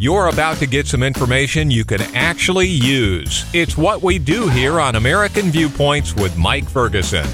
You're about to get some information you can actually use. It's what we do here on American Viewpoints with Mike Ferguson.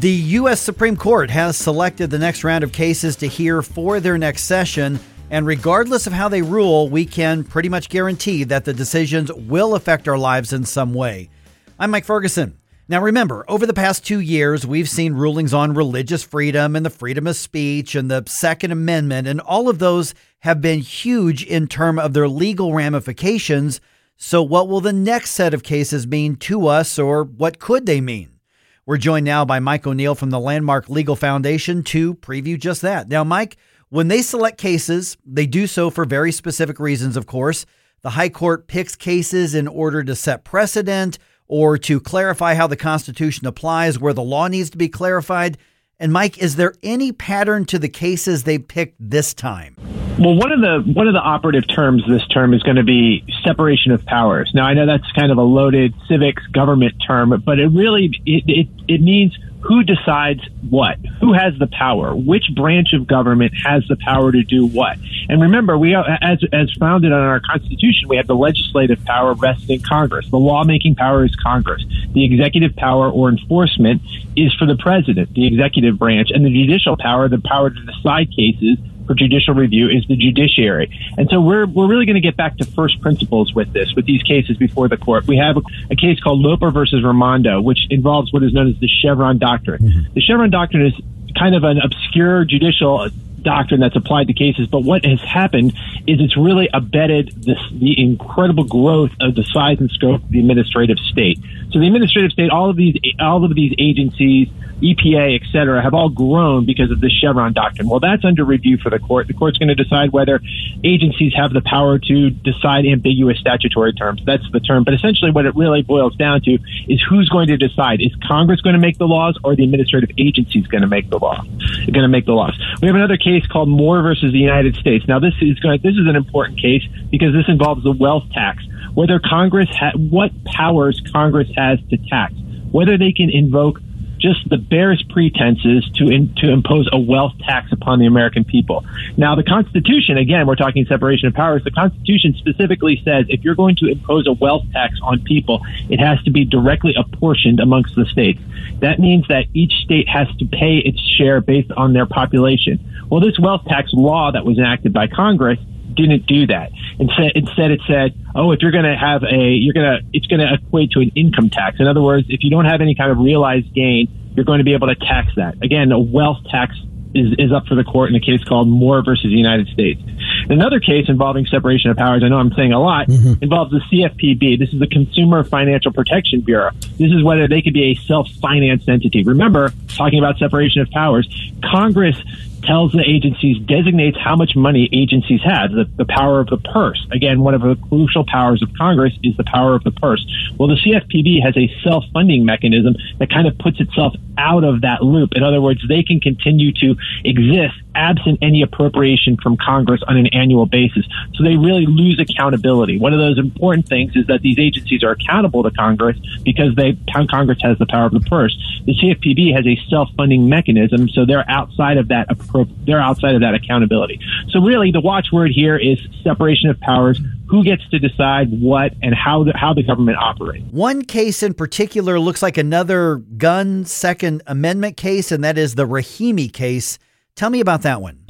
The U.S. Supreme Court has selected the next round of cases to hear for their next session. And regardless of how they rule, we can pretty much guarantee that the decisions will affect our lives in some way. I'm Mike Ferguson. Now, remember, over the past two years, we've seen rulings on religious freedom and the freedom of speech and the Second Amendment, and all of those have been huge in terms of their legal ramifications. So, what will the next set of cases mean to us, or what could they mean? We're joined now by Mike O'Neill from the Landmark Legal Foundation to preview just that. Now, Mike, when they select cases, they do so for very specific reasons, of course. The High Court picks cases in order to set precedent or to clarify how the Constitution applies where the law needs to be clarified. And Mike, is there any pattern to the cases they picked this time? Well, one of the one of the operative terms this term is going to be separation of powers. Now, I know that's kind of a loaded civics government term, but it really it, it, it means who decides what? Who has the power? Which branch of government has the power to do what? And remember, we are, as as founded on our Constitution, we have the legislative power vested in Congress. The lawmaking power is Congress. The executive power or enforcement is for the president, the executive branch, and the judicial power, the power to decide cases for judicial review is the judiciary. And so we're, we're really going to get back to first principles with this, with these cases before the court. We have a, a case called Loper versus Raimondo, which involves what is known as the Chevron doctrine. Mm-hmm. The Chevron doctrine is kind of an obscure judicial doctrine that's applied to cases. But what has happened is it's really abetted this, the incredible growth of the size and scope of the administrative state. So the administrative state, all of these, all of these agencies, EPA, et cetera, have all grown because of the Chevron doctrine. Well, that's under review for the court. The court's going to decide whether agencies have the power to decide ambiguous statutory terms. That's the term. But essentially, what it really boils down to is who's going to decide. Is Congress going to make the laws, or the administrative agencies going to make the law? Going to make the laws. We have another case called Moore versus the United States. Now, this is going. This is an important case because this involves the wealth tax. Whether Congress, ha- what powers Congress has to tax, whether they can invoke just the barest pretenses to in, to impose a wealth tax upon the American people. Now, the Constitution, again, we're talking separation of powers. The Constitution specifically says if you're going to impose a wealth tax on people, it has to be directly apportioned amongst the states. That means that each state has to pay its share based on their population. Well, this wealth tax law that was enacted by Congress didn't do that. Instead, instead it said, oh, if you're going to have a, you're going to, it's going to equate to an income tax. In other words, if you don't have any kind of realized gain, you're going to be able to tax that. Again, a wealth tax is, is up for the court in a case called Moore versus the United States. Another case involving separation of powers, I know I'm saying a lot, mm-hmm. involves the CFPB. This is the Consumer Financial Protection Bureau. This is whether they could be a self-financed entity. Remember, talking about separation of powers, Congress tells the agencies, designates how much money agencies have, the, the power of the purse. Again, one of the crucial powers of Congress is the power of the purse. Well, the CFPB has a self-funding mechanism that kind of puts itself out of that loop. In other words, they can continue to exist absent any appropriation from Congress on an annual basis. So they really lose accountability. One of those important things is that these agencies are accountable to Congress because they Congress has the power of the purse. The CFPB has a self-funding mechanism, so they're outside of that they're outside of that accountability. So really, the watchword here is separation of powers who gets to decide what and how the, how the government operates. One case in particular looks like another gun Second Amendment case, and that is the Rahimi case. Tell me about that one.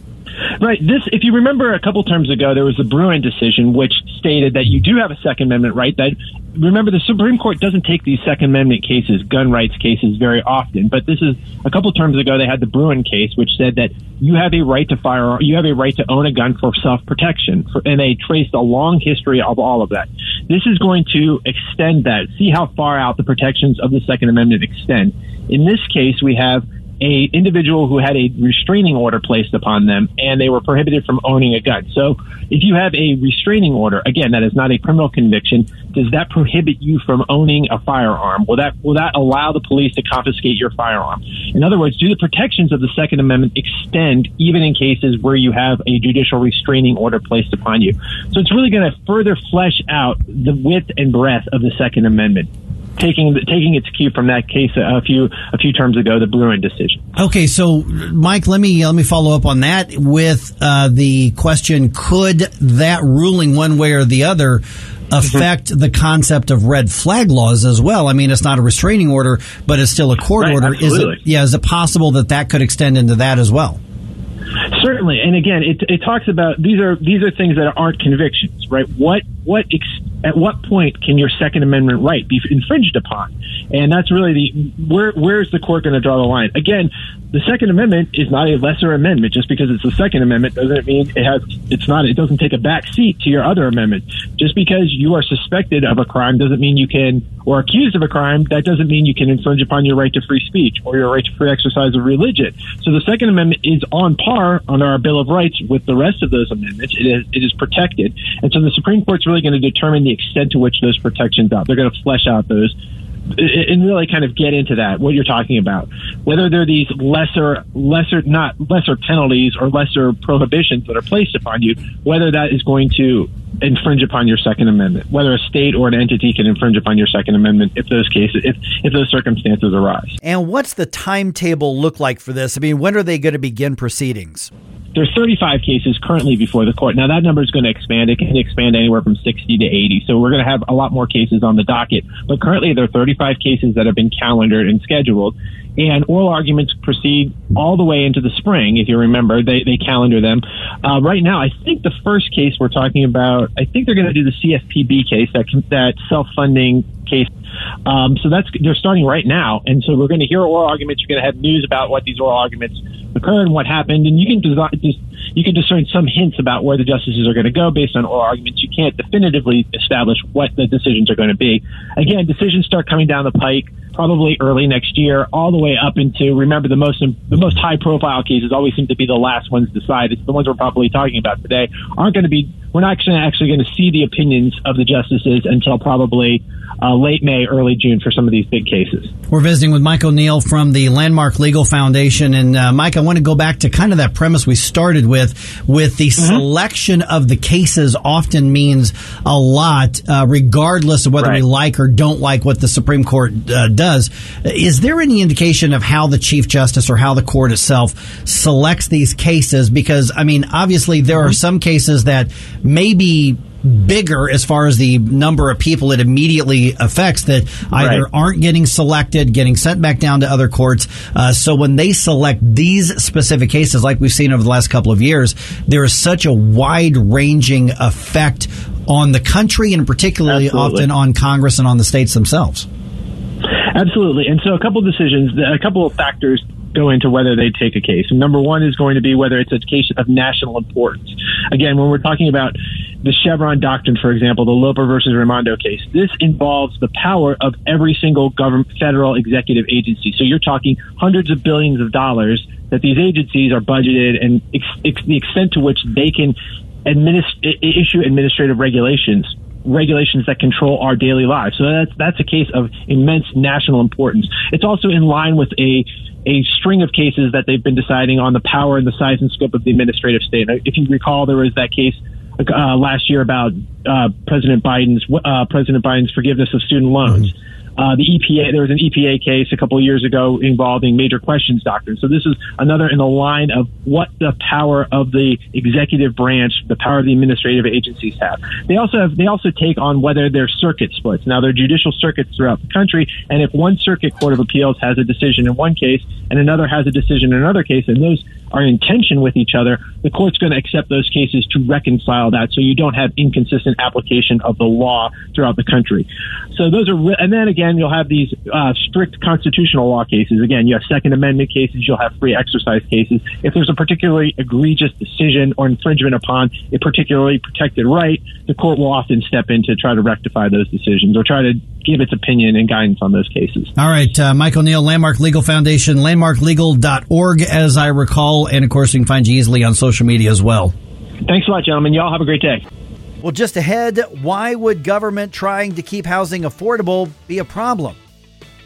Right. This, if you remember, a couple terms ago, there was the Bruen decision, which stated that you do have a Second Amendment right. That remember, the Supreme Court doesn't take these Second Amendment cases, gun rights cases, very often. But this is a couple terms ago. They had the Bruen case, which said that you have a right to fire, you have a right to own a gun for self protection, and they traced a long history of all of that. This is going to extend that. See how far out the protections of the Second Amendment extend. In this case, we have a individual who had a restraining order placed upon them and they were prohibited from owning a gun. So if you have a restraining order, again, that is not a criminal conviction, does that prohibit you from owning a firearm? Will that will that allow the police to confiscate your firearm? In other words, do the protections of the Second Amendment extend even in cases where you have a judicial restraining order placed upon you? So it's really going to further flesh out the width and breadth of the Second Amendment. Taking taking its cue from that case a few a few terms ago, the Bruen decision. Okay, so Mike, let me let me follow up on that with uh, the question: Could that ruling, one way or the other, affect mm-hmm. the concept of red flag laws as well? I mean, it's not a restraining order, but it's still a court right, order. Absolutely. Is it? Yeah, is it possible that that could extend into that as well? Certainly, and again, it, it talks about these are these are things that aren't convictions, right? What what ex- at what point can your Second Amendment right be infringed upon? And that's really the where where's the court going to draw the line? Again, the Second Amendment is not a lesser amendment. Just because it's the Second Amendment doesn't mean it has it's not it doesn't take a back seat to your other amendment. Just because you are suspected of a crime doesn't mean you can or accused of a crime that doesn't mean you can infringe upon your right to free speech or your right to free exercise of religion. So the Second Amendment is on par on our Bill of Rights with the rest of those amendments. It is it is protected, and so the Supreme Court's really going to determine the extent to which those protections out. They're going to flesh out those and really kind of get into that what you're talking about. Whether they're these lesser lesser not lesser penalties or lesser prohibitions that are placed upon you whether that is going to infringe upon your second amendment. Whether a state or an entity can infringe upon your second amendment if those cases if if those circumstances arise. And what's the timetable look like for this? I mean when are they going to begin proceedings there's 35 cases currently before the court. Now that number is going to expand. It can expand anywhere from 60 to 80. So we're going to have a lot more cases on the docket. But currently there are 35 cases that have been calendared and scheduled. And oral arguments proceed all the way into the spring. If you remember, they, they calendar them. Uh, right now, I think the first case we're talking about, I think they're going to do the CFPB case, that, that self-funding case. Um, so that's they're starting right now, and so we're going to hear oral arguments. You're going to have news about what these oral arguments occurred and what happened, and you can design, just you can discern some hints about where the justices are going to go based on oral arguments. You can't definitively establish what the decisions are going to be. Again, decisions start coming down the pike probably early next year, all the way up into remember the most the most high profile cases always seem to be the last ones decided. The ones we're probably talking about today aren't going to be. We're not actually actually going to see the opinions of the justices until probably uh, late May, early June for some of these big cases. We're visiting with Mike O'Neill from the Landmark Legal Foundation. And uh, Mike, I want to go back to kind of that premise we started with, with the mm-hmm. selection of the cases often means a lot, uh, regardless of whether right. we like or don't like what the Supreme Court uh, does. Is there any indication of how the Chief Justice or how the court itself selects these cases? Because, I mean, obviously there mm-hmm. are some cases that maybe bigger as far as the number of people it immediately affects that either right. aren't getting selected, getting sent back down to other courts. Uh, so when they select these specific cases, like we've seen over the last couple of years, there is such a wide ranging effect on the country and particularly Absolutely. often on Congress and on the states themselves. Absolutely. And so a couple of decisions, a couple of factors go into whether they take a case. Number one is going to be whether it's a case of national importance. Again, when we're talking about the Chevron doctrine, for example, the Loper versus Raimondo case, this involves the power of every single government, federal executive agency. So you're talking hundreds of billions of dollars that these agencies are budgeted and ex- ex- the extent to which they can administ- issue administrative regulations regulations that control our daily lives. So that's that's a case of immense national importance. It's also in line with a a string of cases that they've been deciding on the power and the size and scope of the administrative state. If you recall, there was that case uh, last year about uh, President Biden's uh, President Biden's forgiveness of student loans. Mm-hmm. Uh, the EPA, there was an EPA case a couple of years ago involving major questions doctrine. So this is another in the line of what the power of the executive branch, the power of the administrative agencies have. They also have, they also take on whether they're circuit splits. Now they're judicial circuits throughout the country, and if one circuit court of appeals has a decision in one case and another has a decision in another case, and those are in tension with each other, the court's going to accept those cases to reconcile that so you don't have inconsistent application of the law throughout the country. So those are, re- and then again, you'll have these uh, strict constitutional law cases. Again, you have Second Amendment cases, you'll have free exercise cases. If there's a particularly egregious decision or infringement upon a particularly protected right, the court will often step in to try to rectify those decisions or try to give its opinion and guidance on those cases. All right, uh, Mike O'Neill, Landmark Legal Foundation, landmarklegal.org, as I recall, and of course, we can find you easily on social media as well. Thanks a lot, gentlemen. Y'all have a great day. Well, just ahead, why would government trying to keep housing affordable be a problem?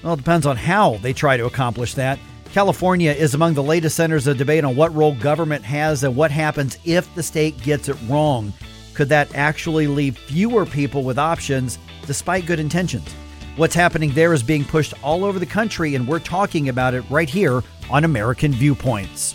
Well, it depends on how they try to accomplish that. California is among the latest centers of debate on what role government has and what happens if the state gets it wrong. Could that actually leave fewer people with options despite good intentions? What's happening there is being pushed all over the country, and we're talking about it right here on American Viewpoints.